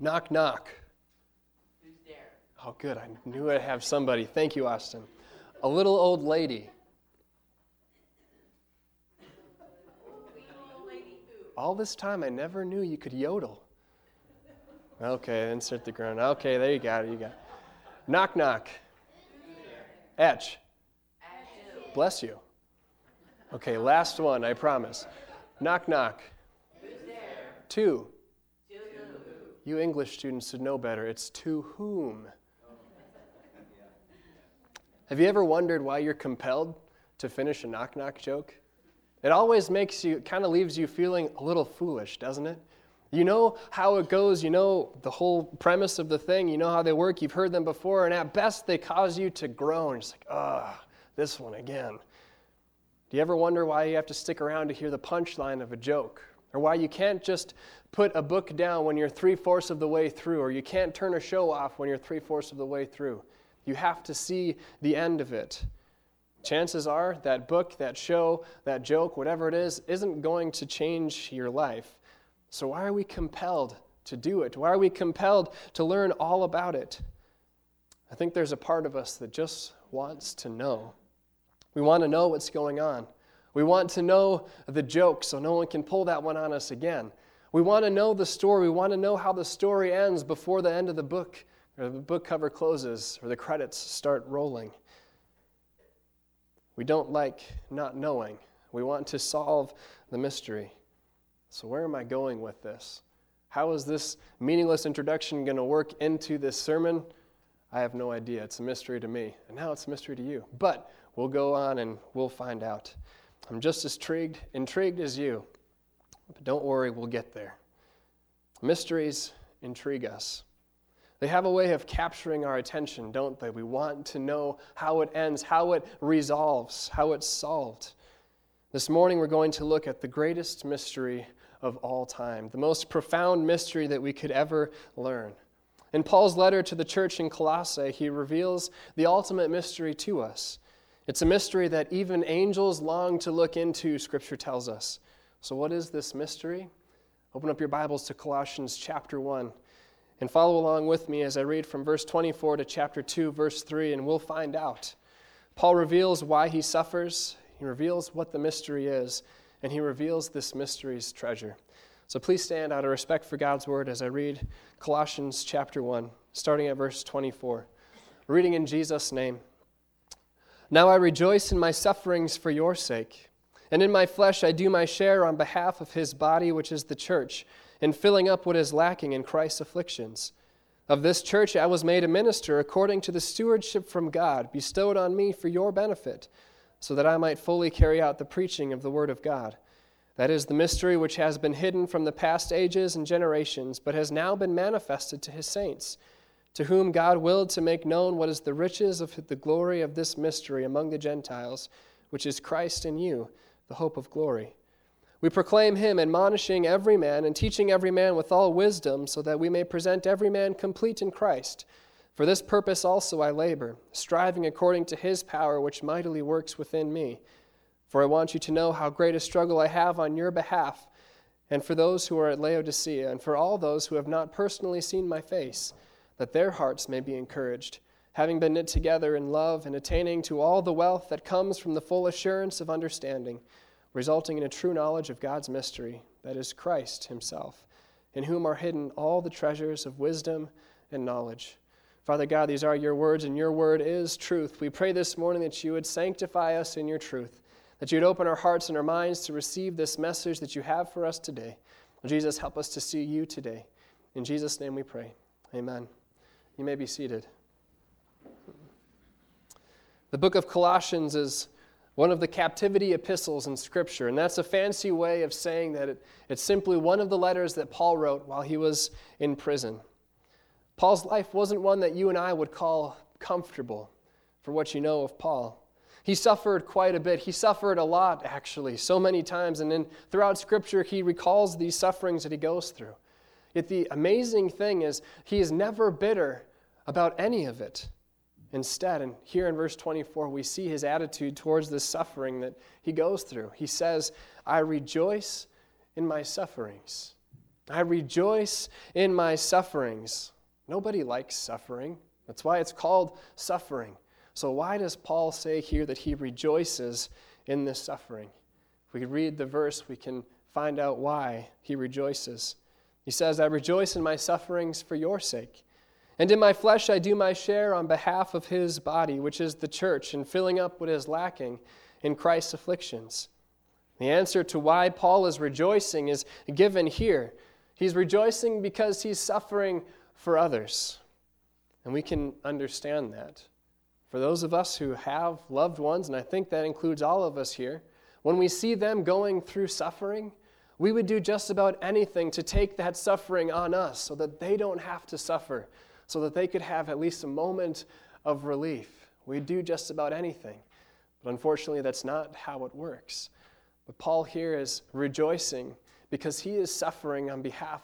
Knock, knock. Who's there? Oh, good. I knew I'd have somebody. Thank you, Austin. A little old lady. All this time, I never knew you could yodel. Okay, insert the ground. Okay, there you got it. You got it. Knock, knock. Etch. Bless you. Okay, last one, I promise. Knock, knock. Two. You English students should know better. It's to whom. Have you ever wondered why you're compelled to finish a knock knock joke? It always makes you, kind of leaves you feeling a little foolish, doesn't it? You know how it goes, you know the whole premise of the thing, you know how they work, you've heard them before, and at best they cause you to groan. It's like, ah, this one again. Do you ever wonder why you have to stick around to hear the punchline of a joke? Or why you can't just put a book down when you're three fourths of the way through, or you can't turn a show off when you're three fourths of the way through? You have to see the end of it. Chances are that book, that show, that joke, whatever it is, isn't going to change your life. So, why are we compelled to do it? Why are we compelled to learn all about it? I think there's a part of us that just wants to know. We want to know what's going on. We want to know the joke so no one can pull that one on us again. We want to know the story. We want to know how the story ends before the end of the book, or the book cover closes, or the credits start rolling. We don't like not knowing. We want to solve the mystery. So, where am I going with this? How is this meaningless introduction going to work into this sermon? I have no idea. It's a mystery to me. And now it's a mystery to you. But we'll go on and we'll find out. I'm just as intrigued, intrigued as you. But don't worry, we'll get there. Mysteries intrigue us. They have a way of capturing our attention, don't they? We want to know how it ends, how it resolves, how it's solved. This morning, we're going to look at the greatest mystery of all time, the most profound mystery that we could ever learn. In Paul's letter to the church in Colossae, he reveals the ultimate mystery to us. It's a mystery that even angels long to look into, Scripture tells us. So, what is this mystery? Open up your Bibles to Colossians chapter 1 and follow along with me as I read from verse 24 to chapter 2, verse 3, and we'll find out. Paul reveals why he suffers, he reveals what the mystery is, and he reveals this mystery's treasure. So please stand out of respect for God's word as I read Colossians chapter 1, starting at verse 24. Reading in Jesus' name. Now I rejoice in my sufferings for your sake, and in my flesh I do my share on behalf of his body, which is the church, in filling up what is lacking in Christ's afflictions. Of this church I was made a minister according to the stewardship from God bestowed on me for your benefit, so that I might fully carry out the preaching of the Word of God. That is the mystery which has been hidden from the past ages and generations, but has now been manifested to his saints to whom God willed to make known what is the riches of the glory of this mystery among the Gentiles, which is Christ in you, the hope of glory. We proclaim him, admonishing every man and teaching every man with all wisdom, so that we may present every man complete in Christ. For this purpose also I labor, striving according to his power which mightily works within me. For I want you to know how great a struggle I have on your behalf, and for those who are at Laodicea, and for all those who have not personally seen my face that their hearts may be encouraged, having been knit together in love and attaining to all the wealth that comes from the full assurance of understanding, resulting in a true knowledge of God's mystery, that is Christ Himself, in whom are hidden all the treasures of wisdom and knowledge. Father God, these are your words, and your word is truth. We pray this morning that you would sanctify us in your truth, that you would open our hearts and our minds to receive this message that you have for us today. Jesus, help us to see you today. In Jesus' name we pray. Amen. You may be seated. The book of Colossians is one of the captivity epistles in Scripture, and that's a fancy way of saying that it, it's simply one of the letters that Paul wrote while he was in prison. Paul's life wasn't one that you and I would call comfortable, for what you know of Paul. He suffered quite a bit. He suffered a lot, actually, so many times. And then throughout Scripture, he recalls these sufferings that he goes through. Yet the amazing thing is, he is never bitter about any of it. Instead, and here in verse 24, we see his attitude towards the suffering that he goes through. He says, I rejoice in my sufferings. I rejoice in my sufferings. Nobody likes suffering. That's why it's called suffering. So, why does Paul say here that he rejoices in this suffering? If we read the verse, we can find out why he rejoices. He says, I rejoice in my sufferings for your sake. And in my flesh I do my share on behalf of his body, which is the church, in filling up what is lacking in Christ's afflictions. The answer to why Paul is rejoicing is given here. He's rejoicing because he's suffering for others. And we can understand that. For those of us who have loved ones, and I think that includes all of us here, when we see them going through suffering, we would do just about anything to take that suffering on us so that they don't have to suffer, so that they could have at least a moment of relief. We'd do just about anything. But unfortunately, that's not how it works. But Paul here is rejoicing because he is suffering on behalf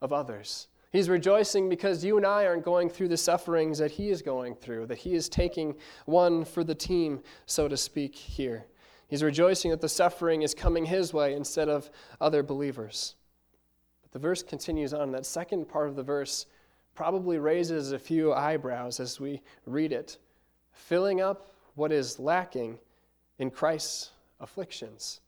of others. He's rejoicing because you and I aren't going through the sufferings that he is going through, that he is taking one for the team, so to speak, here. He's rejoicing that the suffering is coming his way instead of other believers. But the verse continues on. That second part of the verse probably raises a few eyebrows as we read it, filling up what is lacking in Christ's afflictions.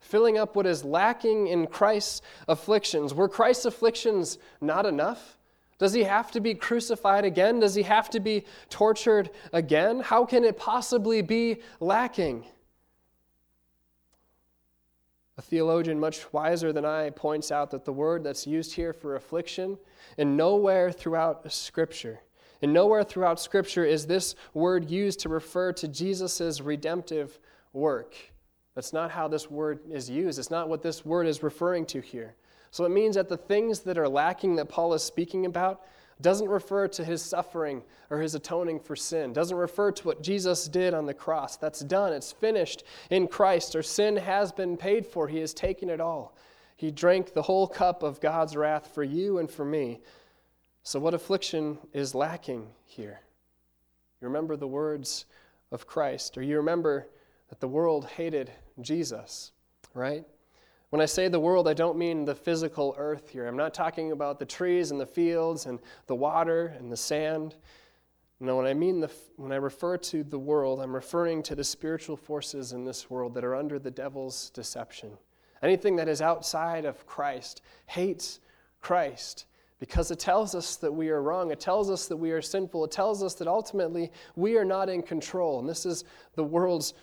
Filling up what is lacking in Christ's afflictions. Were Christ's afflictions not enough? Does he have to be crucified again? Does he have to be tortured again? How can it possibly be lacking? A theologian much wiser than I points out that the word that's used here for affliction, and nowhere throughout Scripture, and nowhere throughout Scripture is this word used to refer to Jesus' redemptive work. That's not how this word is used. It's not what this word is referring to here. So it means that the things that are lacking that Paul is speaking about doesn't refer to his suffering or his atoning for sin, doesn't refer to what Jesus did on the cross. That's done, it's finished in Christ. Our sin has been paid for, he has taken it all. He drank the whole cup of God's wrath for you and for me. So, what affliction is lacking here? You remember the words of Christ, or you remember that the world hated Jesus, right? When I say the world, I don't mean the physical earth here. I'm not talking about the trees and the fields and the water and the sand. No, when I mean the, when I refer to the world, I'm referring to the spiritual forces in this world that are under the devil's deception. Anything that is outside of Christ hates Christ because it tells us that we are wrong. It tells us that we are sinful. It tells us that ultimately we are not in control. And this is the world's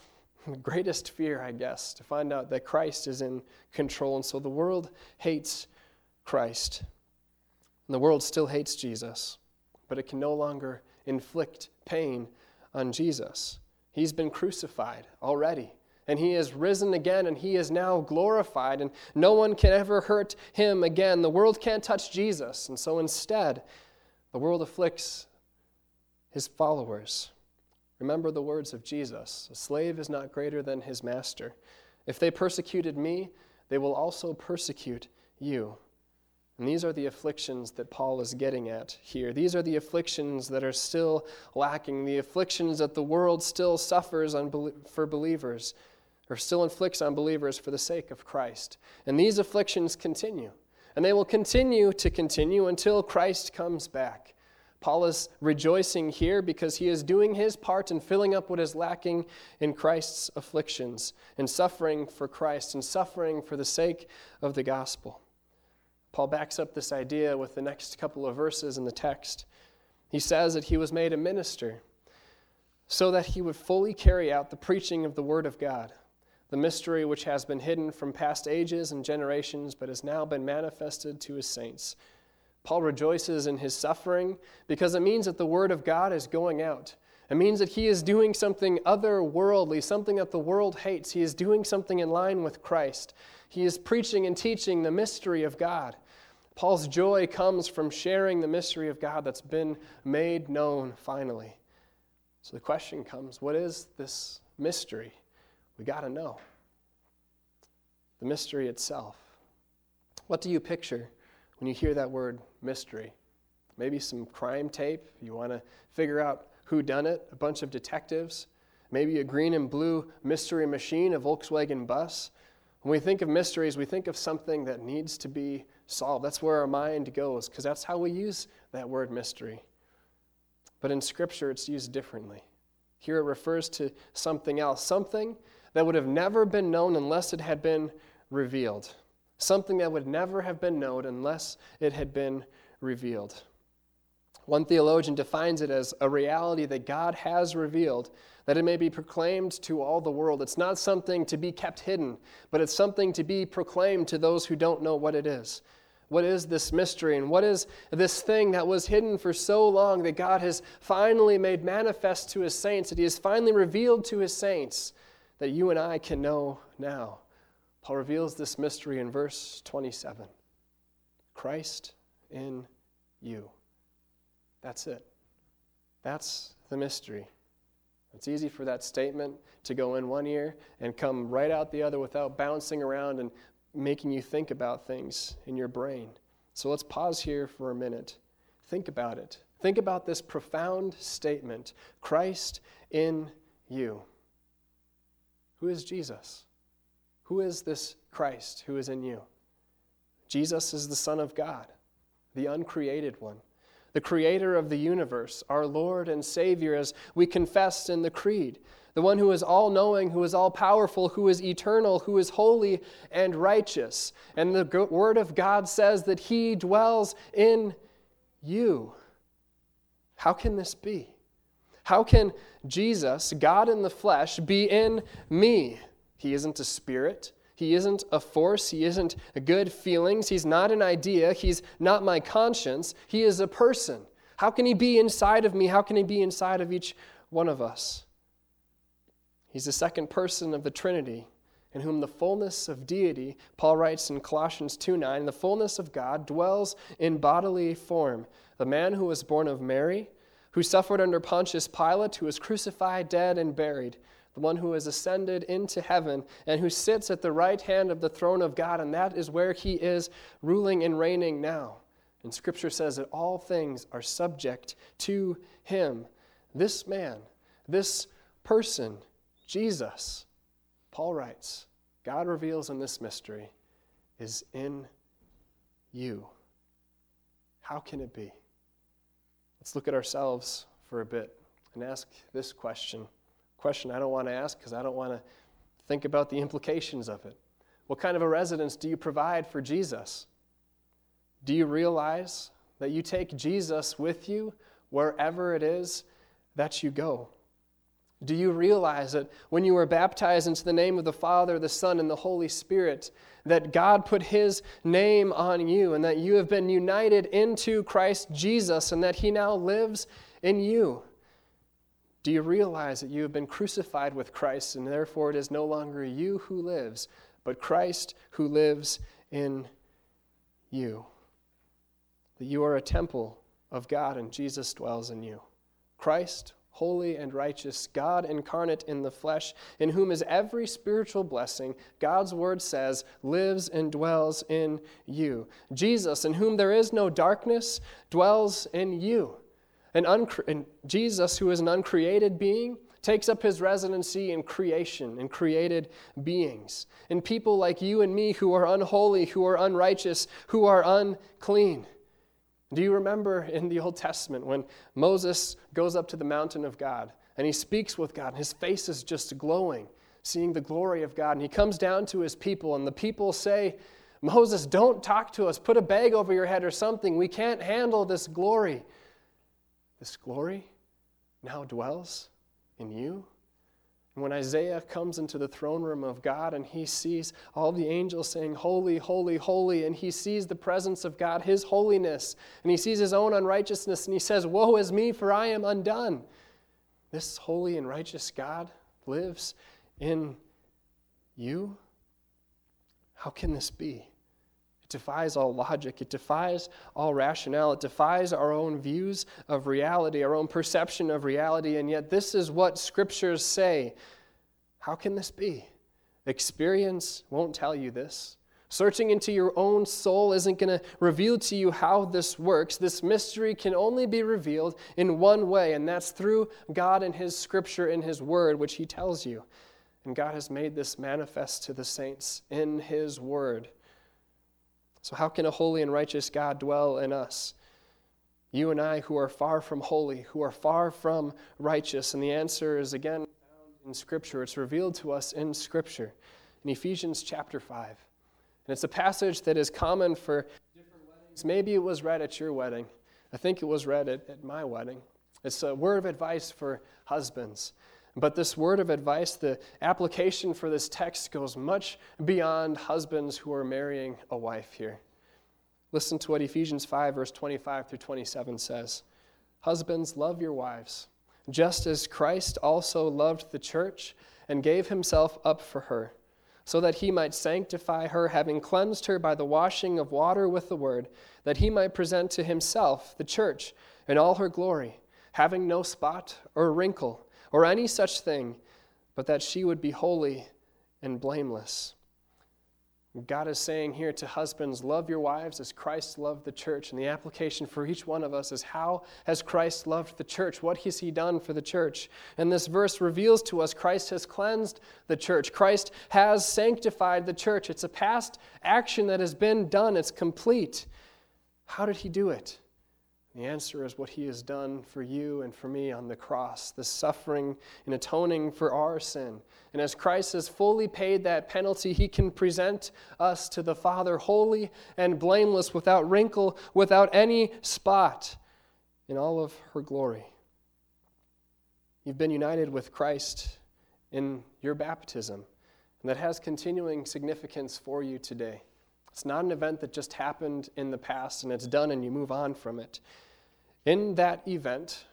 greatest fear, I guess, to find out that Christ is in control. And so the world hates Christ. And the world still hates Jesus, but it can no longer inflict pain on Jesus. He's been crucified already, and he has risen again, and he is now glorified, and no one can ever hurt him again. The world can't touch Jesus, and so instead, the world afflicts his followers. Remember the words of Jesus A slave is not greater than his master. If they persecuted me, they will also persecute you. And these are the afflictions that Paul is getting at here. These are the afflictions that are still lacking, the afflictions that the world still suffers for believers, or still inflicts on believers for the sake of Christ. And these afflictions continue. And they will continue to continue until Christ comes back. Paul is rejoicing here because he is doing his part in filling up what is lacking in Christ's afflictions and suffering for Christ and suffering for the sake of the gospel. Paul backs up this idea with the next couple of verses in the text. He says that he was made a minister so that he would fully carry out the preaching of the Word of God, the mystery which has been hidden from past ages and generations, but has now been manifested to his saints. Paul rejoices in his suffering because it means that the word of God is going out. It means that he is doing something otherworldly, something that the world hates. He is doing something in line with Christ. He is preaching and teaching the mystery of God. Paul's joy comes from sharing the mystery of God that's been made known finally. So the question comes what is this mystery? We got to know. The mystery itself. What do you picture when you hear that word mystery. Maybe some crime tape. You want to figure out who done it. A bunch of detectives. Maybe a green and blue mystery machine, a Volkswagen bus. When we think of mysteries, we think of something that needs to be solved. That's where our mind goes, because that's how we use that word mystery. But in Scripture, it's used differently. Here it refers to something else, something that would have never been known unless it had been revealed, something that would never have been known unless it had been revealed. One theologian defines it as a reality that God has revealed, that it may be proclaimed to all the world. It's not something to be kept hidden, but it's something to be proclaimed to those who don't know what it is. What is this mystery, and what is this thing that was hidden for so long that God has finally made manifest to his saints, that he has finally revealed to his saints, that you and I can know now? Paul reveals this mystery in verse 27 Christ in you. That's it. That's the mystery. It's easy for that statement to go in one ear and come right out the other without bouncing around and making you think about things in your brain. So let's pause here for a minute. Think about it. Think about this profound statement Christ in you. Who is Jesus? Who is this Christ who is in you? Jesus is the Son of God, the uncreated one the creator of the universe, our Lord and Savior, as we confess in the Creed, the one who is all knowing, who is all powerful, who is eternal, who is holy and righteous. And the Word of God says that He dwells in you. How can this be? How can Jesus, God in the flesh, be in me? He isn't a spirit. He isn't a force. He isn't good feelings. He's not an idea. He's not my conscience. He is a person. How can he be inside of me? How can he be inside of each one of us? He's the second person of the Trinity, in whom the fullness of deity, Paul writes in Colossians 2 9, the fullness of God dwells in bodily form. The man who was born of Mary, who suffered under Pontius Pilate, who was crucified, dead, and buried the one who has ascended into heaven and who sits at the right hand of the throne of God, and that is where he is ruling and reigning now. And Scripture says that all things are subject to him. This man, this person, Jesus, Paul writes, God reveals in this mystery, is in you. How can it be? Let's look at ourselves for a bit and ask this question question I don't want to ask because I don't want to think about the implications of it. What kind of a residence do you provide for Jesus? Do you realize that you take Jesus with you wherever it is that you go? Do you realize that when you were baptized into the name of the Father, the Son, and the Holy Spirit, that God put His name on you and that you have been united into Christ Jesus and that He now lives in you? Do you realize that you have been crucified with Christ, and therefore it is no longer you who lives, but Christ who lives in you? That you are a temple of God, and Jesus dwells in you. Christ, holy and righteous, God incarnate in the flesh, in whom is every spiritual blessing, God's word says, lives and dwells in you. Jesus, in whom there is no darkness, dwells in you. And, uncre- and Jesus, who is an uncreated being, takes up his residency in creation, and created beings, in people like you and me who are unholy, who are unrighteous, who are unclean. Do you remember in the Old Testament when Moses goes up to the mountain of God and he speaks with God and his face is just glowing, seeing the glory of God? And he comes down to his people, and the people say, Moses, don't talk to us. Put a bag over your head or something. We can't handle this glory this glory now dwells in you. And when Isaiah comes into the throne room of God and he sees all the angels saying, Holy, holy, holy, and he sees the presence of God, his holiness, and he sees his own unrighteousness, and he says, Woe is me, for I am undone. This holy and righteous God lives in you. How can this be? Defies all logic. It defies all rationale. It defies our own views of reality, our own perception of reality. And yet, this is what scriptures say. How can this be? Experience won't tell you this. Searching into your own soul isn't going to reveal to you how this works. This mystery can only be revealed in one way, and that's through God and His scripture in His word, which He tells you. And God has made this manifest to the saints in His word. So, how can a holy and righteous God dwell in us? You and I, who are far from holy, who are far from righteous. And the answer is again found in Scripture. It's revealed to us in Scripture, in Ephesians chapter 5. And it's a passage that is common for different weddings. Maybe it was read at your wedding. I think it was read at, at my wedding. It's a word of advice for husbands. But this word of advice, the application for this text goes much beyond husbands who are marrying a wife here. Listen to what Ephesians 5, verse 25 through 27 says Husbands, love your wives, just as Christ also loved the church and gave himself up for her, so that he might sanctify her, having cleansed her by the washing of water with the word, that he might present to himself the church in all her glory, having no spot or wrinkle or any such thing, but that she would be holy and blameless. God is saying here to husbands, love your wives as Christ loved the church. And the application for each one of us is how has Christ loved the church? What has he done for the church? And this verse reveals to us Christ has cleansed the church. Christ has sanctified the church. It's a past action that has been done, it's complete. How did he do it? The answer is what he has done for you and for me on the cross, the suffering and atoning for our sin. And as Christ has fully paid that penalty, he can present us to the Father holy and blameless, without wrinkle, without any spot, in all of her glory. You've been united with Christ in your baptism, and that has continuing significance for you today. It's not an event that just happened in the past and it's done and you move on from it. In that event,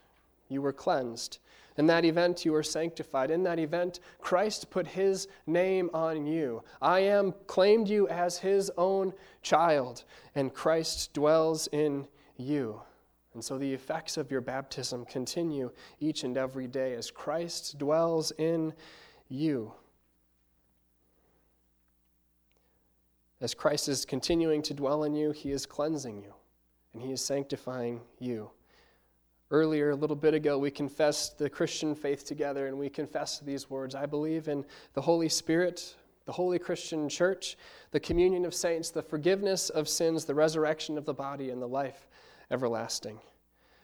you were cleansed. In that event, you were sanctified. In that event, Christ put his name on you. I am claimed you as his own child, and Christ dwells in you. And so the effects of your baptism continue each and every day as Christ dwells in you. As Christ is continuing to dwell in you, he is cleansing you and he is sanctifying you. Earlier, a little bit ago, we confessed the Christian faith together and we confessed these words I believe in the Holy Spirit, the Holy Christian Church, the communion of saints, the forgiveness of sins, the resurrection of the body, and the life everlasting.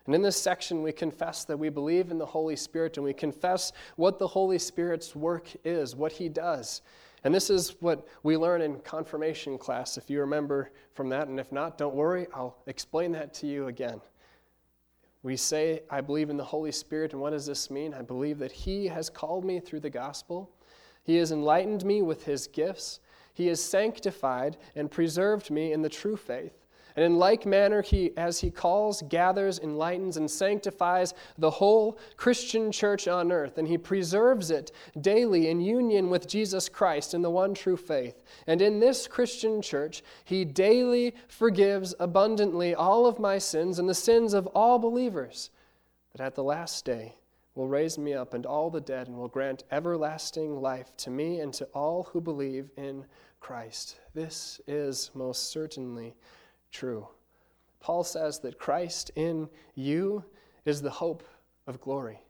And in this section, we confess that we believe in the Holy Spirit and we confess what the Holy Spirit's work is, what He does. And this is what we learn in confirmation class, if you remember from that. And if not, don't worry, I'll explain that to you again. We say, I believe in the Holy Spirit, and what does this mean? I believe that He has called me through the gospel. He has enlightened me with His gifts. He has sanctified and preserved me in the true faith. And in like manner, he, as he calls, gathers, enlightens, and sanctifies the whole Christian church on earth, and he preserves it daily in union with Jesus Christ in the one true faith. And in this Christian church, he daily forgives abundantly all of my sins and the sins of all believers, that at the last day will raise me up and all the dead, and will grant everlasting life to me and to all who believe in Christ. This is most certainly true. Paul says that Christ in you is the hope of glory.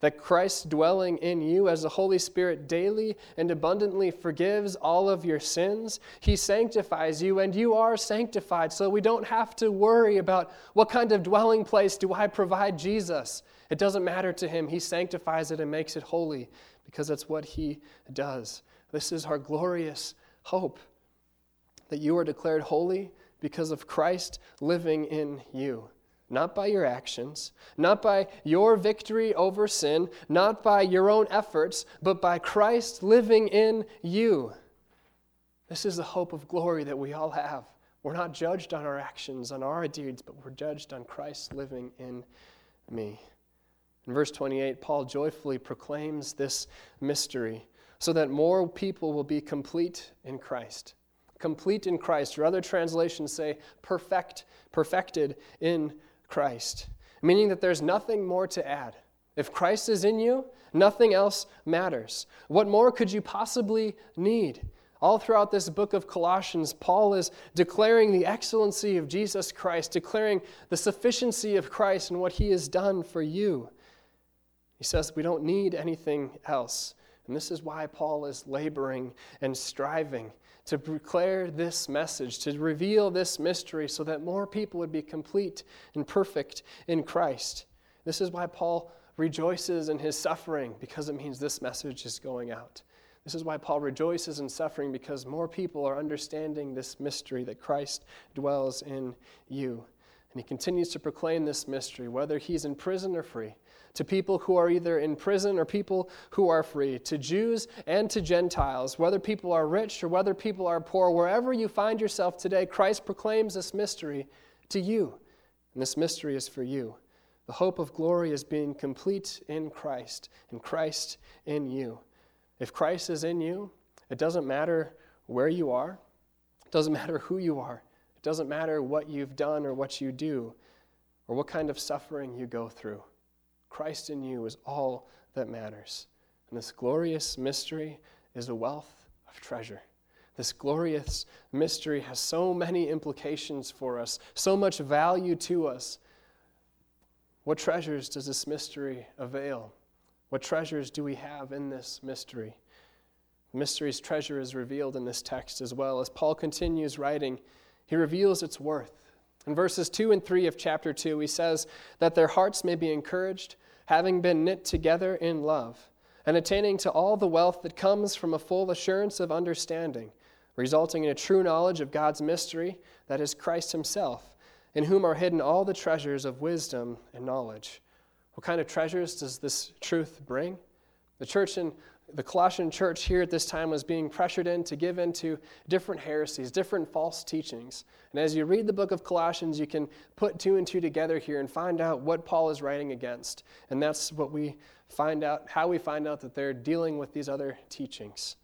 That Christ dwelling in you as the Holy Spirit daily and abundantly forgives all of your sins. He sanctifies you, and you are sanctified. So we don't have to worry about what kind of dwelling place do I provide Jesus. It doesn't matter to him. He sanctifies it and makes it holy because that's what he does. This is our glorious hope that you are declared holy because of Christ living in you. Not by your actions, not by your victory over sin, not by your own efforts, but by Christ living in you. This is the hope of glory that we all have. We're not judged on our actions, on our deeds, but we're judged on Christ living in me. In verse 28, Paul joyfully proclaims this mystery so that more people will be complete in Christ complete in Christ, or other translations say perfect, perfected in Christ, meaning that there's nothing more to add. If Christ is in you, nothing else matters. What more could you possibly need? All throughout this book of Colossians, Paul is declaring the excellency of Jesus Christ, declaring the sufficiency of Christ and what he has done for you. He says we don't need anything else. And this is why Paul is laboring and striving to declare this message, to reveal this mystery, so that more people would be complete and perfect in Christ. This is why Paul rejoices in his suffering, because it means this message is going out. This is why Paul rejoices in suffering, because more people are understanding this mystery that Christ dwells in you. And he continues to proclaim this mystery, whether he's in prison or free to people who are either in prison or people who are free, to Jews and to Gentiles, whether people are rich or whether people are poor, wherever you find yourself today, Christ proclaims this mystery to you. And this mystery is for you. The hope of glory is being complete in Christ, and Christ in you. If Christ is in you, it doesn't matter where you are, it doesn't matter who you are, it doesn't matter what you've done or what you do, or what kind of suffering you go through. Christ in you is all that matters. And this glorious mystery is a wealth of treasure. This glorious mystery has so many implications for us, so much value to us. What treasures does this mystery avail? What treasures do we have in this mystery? The mystery's treasure is revealed in this text as well. As Paul continues writing, he reveals its worth. In verses 2 and 3 of chapter 2, he says that their hearts may be encouraged, having been knit together in love, and attaining to all the wealth that comes from a full assurance of understanding, resulting in a true knowledge of God's mystery, that is Christ Himself, in whom are hidden all the treasures of wisdom and knowledge. What kind of treasures does this truth bring? The church in the Colossian church here at this time was being pressured in to give in to different heresies, different false teachings. And as you read the book of Colossians, you can put two and two together here and find out what Paul is writing against. And that's what we find out, how we find out that they're dealing with these other teachings.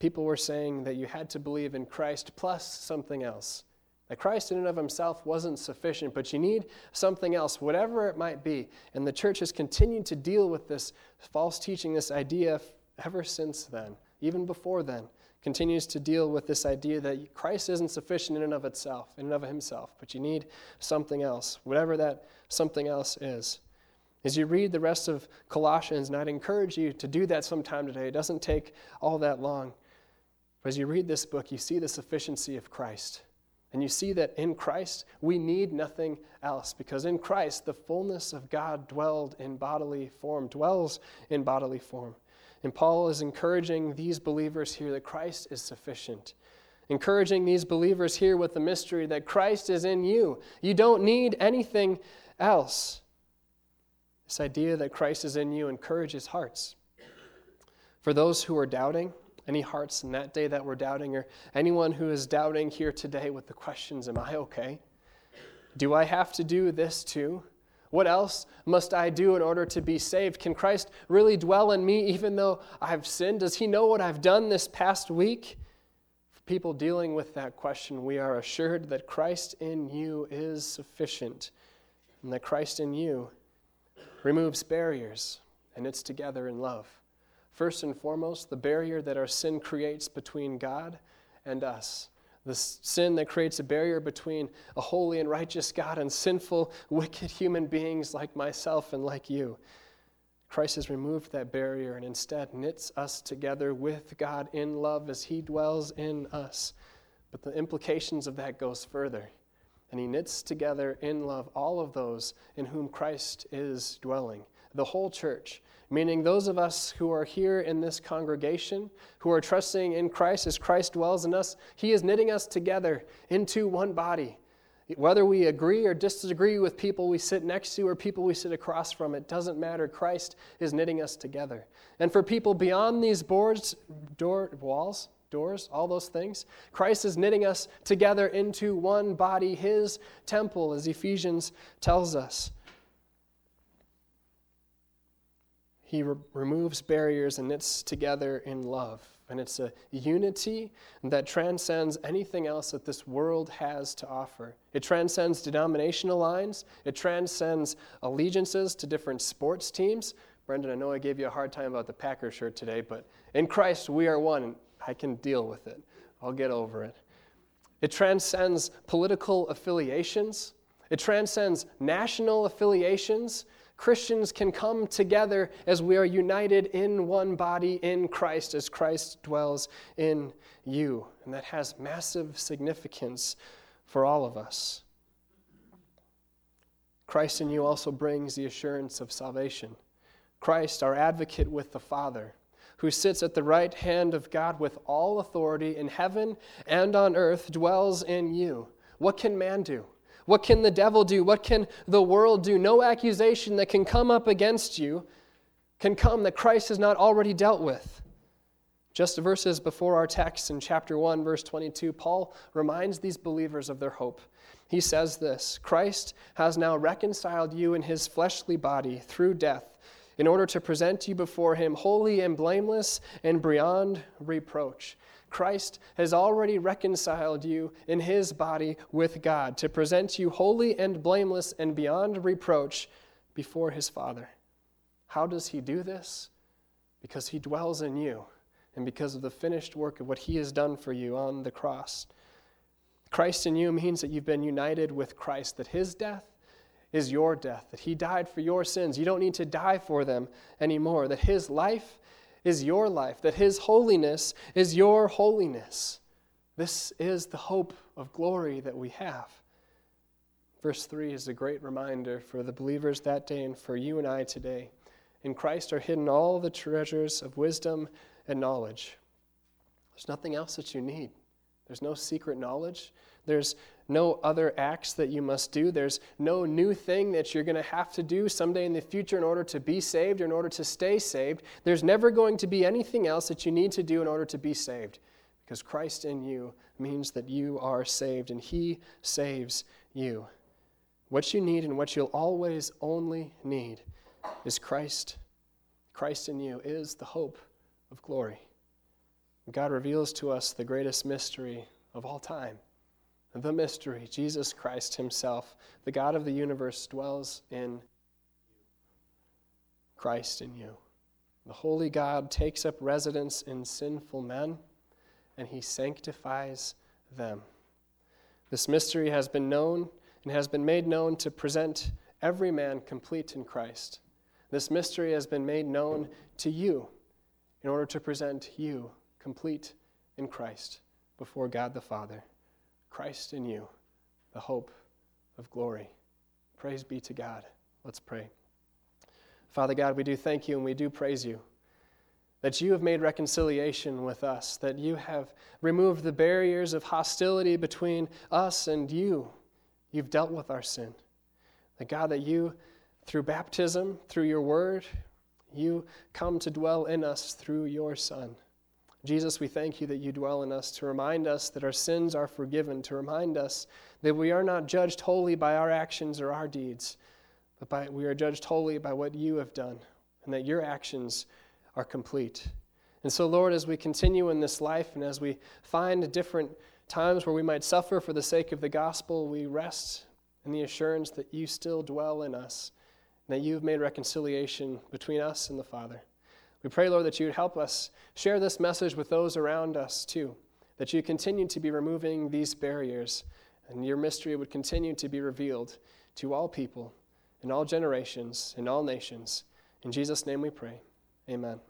People were saying that you had to believe in Christ plus something else. That Christ in and of himself wasn't sufficient, but you need something else, whatever it might be. And the church has continued to deal with this false teaching, this idea ever since then, even before then. Continues to deal with this idea that Christ isn't sufficient in and of itself, in and of himself, but you need something else, whatever that something else is. As you read the rest of Colossians, and I'd encourage you to do that sometime today, it doesn't take all that long. But as you read this book, you see the sufficiency of Christ. And you see that in Christ, we need nothing else because in Christ, the fullness of God dwelled in bodily form, dwells in bodily form. And Paul is encouraging these believers here that Christ is sufficient. Encouraging these believers here with the mystery that Christ is in you. You don't need anything else. This idea that Christ is in you encourages hearts. For those who are doubting, any hearts in that day that were doubting, or anyone who is doubting here today with the questions Am I okay? Do I have to do this too? What else must I do in order to be saved? Can Christ really dwell in me even though I've sinned? Does He know what I've done this past week? For people dealing with that question, we are assured that Christ in you is sufficient, and that Christ in you removes barriers and it's together in love. First and foremost, the barrier that our sin creates between God and us. The sin that creates a barrier between a holy and righteous God and sinful, wicked human beings like myself and like you. Christ has removed that barrier and instead knits us together with God in love as He dwells in us. But the implications of that goes further. And He knits together in love all of those in whom Christ is dwelling, the whole church meaning those of us who are here in this congregation, who are trusting in Christ as Christ dwells in us, He is knitting us together into one body. Whether we agree or disagree with people we sit next to or people we sit across from, it doesn't matter. Christ is knitting us together. And for people beyond these boards, door, walls, doors, all those things, Christ is knitting us together into one body, His temple, as Ephesians tells us. He re- removes barriers and knits together in love. And it's a unity that transcends anything else that this world has to offer. It transcends denominational lines, it transcends allegiances to different sports teams. Brendan, I know I gave you a hard time about the Packer shirt today, but in Christ we are one, I can deal with it. I'll get over it. It transcends political affiliations. It transcends national affiliations. Christians can come together as we are united in one body in Christ, as Christ dwells in you. And that has massive significance for all of us. Christ in you also brings the assurance of salvation. Christ, our advocate with the Father, who sits at the right hand of God with all authority in heaven and on earth, dwells in you. What can man do? What can the devil do? What can the world do? No accusation that can come up against you can come that Christ has not already dealt with. Just verses before our text in chapter 1, verse 22, Paul reminds these believers of their hope. He says this Christ has now reconciled you in his fleshly body through death in order to present you before him holy and blameless and beyond reproach. Christ has already reconciled you in his body with God to present you holy and blameless and beyond reproach before his Father. How does he do this? Because he dwells in you and because of the finished work of what he has done for you on the cross. Christ in you means that you've been united with Christ, that his death is your death, that he died for your sins. You don't need to die for them anymore, that his life is your life, that his holiness is your holiness. This is the hope of glory that we have. Verse 3 is a great reminder for the believers that day and for you and I today. In Christ are hidden all the treasures of wisdom and knowledge. There's nothing else that you need. There's no secret knowledge. There's no other acts that you must do. There's no new thing that you're going to have to do someday in the future in order to be saved or in order to stay saved. There's never going to be anything else that you need to do in order to be saved because Christ in you means that you are saved and He saves you. What you need and what you'll always only need is Christ. Christ in you is the hope of glory. God reveals to us the greatest mystery of all time. The mystery, Jesus Christ Himself, the God of the universe, dwells in Christ in you. The Holy God takes up residence in sinful men and He sanctifies them. This mystery has been known and has been made known to present every man complete in Christ. This mystery has been made known to you in order to present you complete in Christ before God the Father. Christ in you, the hope of glory. Praise be to God. Let's pray. Father God, we do thank you and we do praise you that you have made reconciliation with us, that you have removed the barriers of hostility between us and you. You've dealt with our sin. That God, that you, through baptism, through your word, you come to dwell in us through your Son. Jesus, we thank you that you dwell in us to remind us that our sins are forgiven, to remind us that we are not judged wholly by our actions or our deeds, but by, we are judged wholly by what you have done, and that your actions are complete. And so, Lord, as we continue in this life and as we find different times where we might suffer for the sake of the gospel, we rest in the assurance that you still dwell in us, and that you've made reconciliation between us and the Father. We pray, Lord, that you would help us share this message with those around us too, that you continue to be removing these barriers and your mystery would continue to be revealed to all people, in all generations, in all nations. In Jesus' name we pray. Amen.